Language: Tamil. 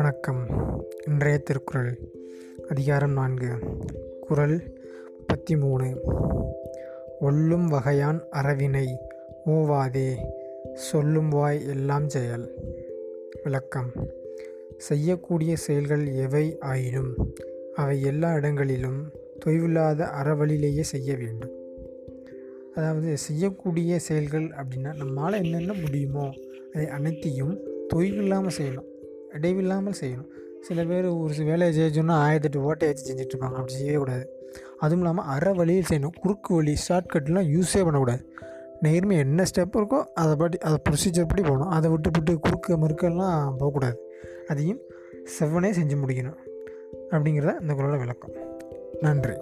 வணக்கம். இன்றைய திருக்குறள் அதிகாரம் நான்கு குறள் முப்பத்தி மூணு ஒல்லும் வகையான் அறவினை ஓவாதே சொல்லும் வாய் எல்லாம் செயல். விளக்கம். செய்யக்கூடிய செயல்கள் எவை ஆயினும் அவை எல்லா இடங்களிலும் தொய்வில்லாத அறவழியிலேயே செய்ய வேண்டும். அதாவது செய்யக்கூடிய செயல்கள் அப்படின்னா நம்மளால் என்னென்ன முடியுமோ அதை அனைத்தையும் தொய்வில்லாமல் செய்யணும். இடைவில்லாமல் செய்யணும். சில பேர் ஒரு வேலையை செய்ய ஆயிரத்தெட்டு ஓட்டையை வச்சு செஞ்சிட்ருப்பாங்க அப்படி செய்யக்கூடாது அதுவும் இல்லாமல் அரை வழியில் செய்யணும். குறுக்கு வழி ஷார்ட்கட்லாம் யூஸே பண்ணக்கூடாது. நேர்மை என்ன ஸ்டெப் இருக்கோ அதை படி அதை ப்ரொசீஜர் படி போகணும். அதை விட்டு விட்டு குறுக்க மறுக்கெல்லாம் போகக்கூடாது. அதையும் செவ்வனே செஞ்சு முடிக்கணும். அப்படிங்கிறத இந்த குரலோட விளக்கம். நன்றி.